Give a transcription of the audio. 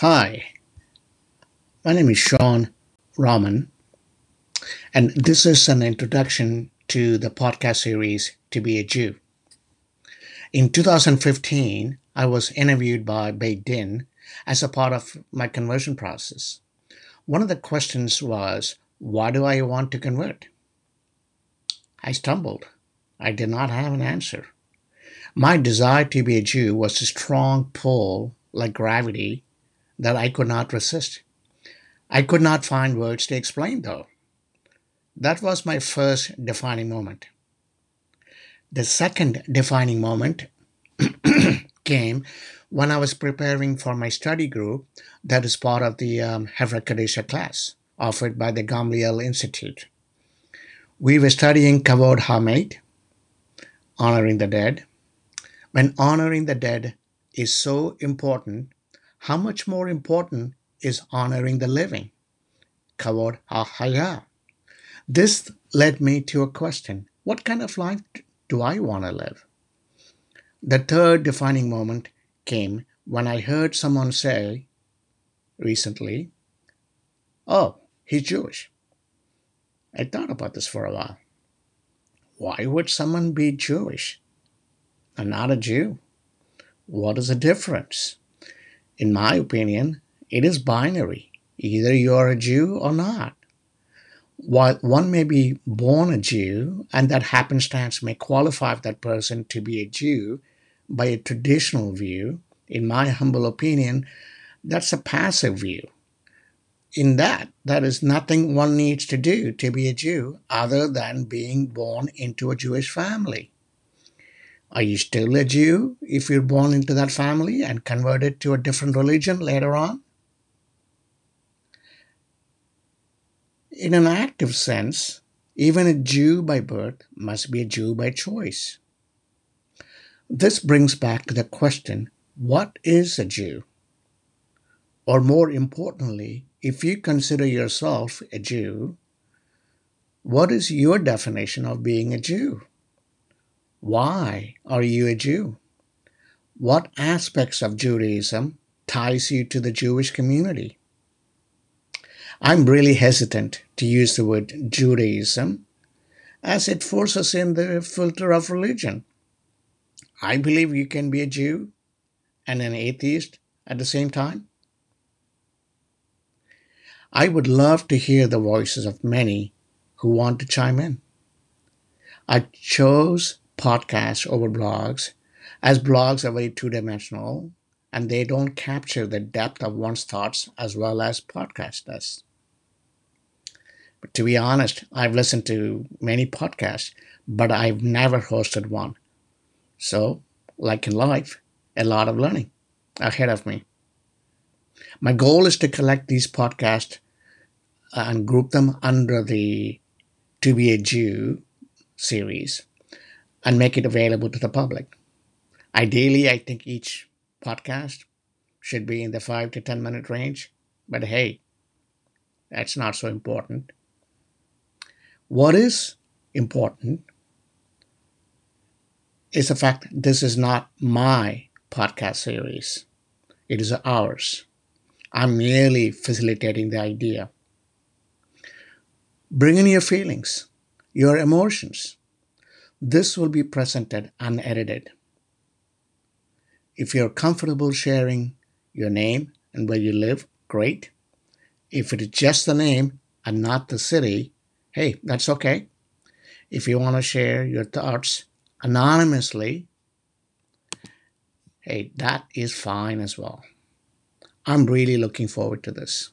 Hi, my name is Sean Rahman, and this is an introduction to the podcast series To Be a Jew. In 2015, I was interviewed by Beit Din as a part of my conversion process. One of the questions was, Why do I want to convert? I stumbled. I did not have an answer. My desire to be a Jew was a strong pull, like gravity, that I could not resist. I could not find words to explain, though. That was my first defining moment. The second defining moment came when I was preparing for my study group that is part of the um, Chevra Kadisha class offered by the Gamliel Institute. We were studying Kavod HaMet, honoring the dead. When honoring the dead is so important, how much more important is honoring the living? Kavod HaHaya. This led me to a question What kind of life do I want to live? The third defining moment came when I heard someone say recently, Oh, he's Jewish. I thought about this for a while. Why would someone be Jewish and not a Jew? What is the difference? In my opinion, it is binary. Either you are a Jew or not. While one may be born a Jew, and that happenstance may qualify that person to be a Jew by a traditional view, in my humble opinion, that's a passive view. In that, there is nothing one needs to do to be a Jew other than being born into a Jewish family. Are you still a Jew if you're born into that family and converted to a different religion later on? In an active sense, even a Jew by birth must be a Jew by choice. This brings back to the question what is a Jew? Or more importantly, if you consider yourself a Jew, what is your definition of being a Jew? Why are you a Jew? What aspects of Judaism ties you to the Jewish community? I'm really hesitant to use the word Judaism as it forces in the filter of religion. I believe you can be a Jew and an atheist at the same time. I would love to hear the voices of many who want to chime in. I chose podcasts over blogs, as blogs are very two dimensional and they don't capture the depth of one's thoughts as well as podcast does. But to be honest, I've listened to many podcasts, but I've never hosted one. So, like in life, a lot of learning ahead of me. My goal is to collect these podcasts and group them under the To Be a Jew series and make it available to the public. Ideally, I think each podcast should be in the five to 10 minute range, but hey, that's not so important. What is important is the fact that this is not my podcast series, it is ours. I'm merely facilitating the idea. Bring in your feelings, your emotions, this will be presented unedited. If you're comfortable sharing your name and where you live, great. If it is just the name and not the city, hey, that's okay. If you want to share your thoughts anonymously, hey, that is fine as well. I'm really looking forward to this.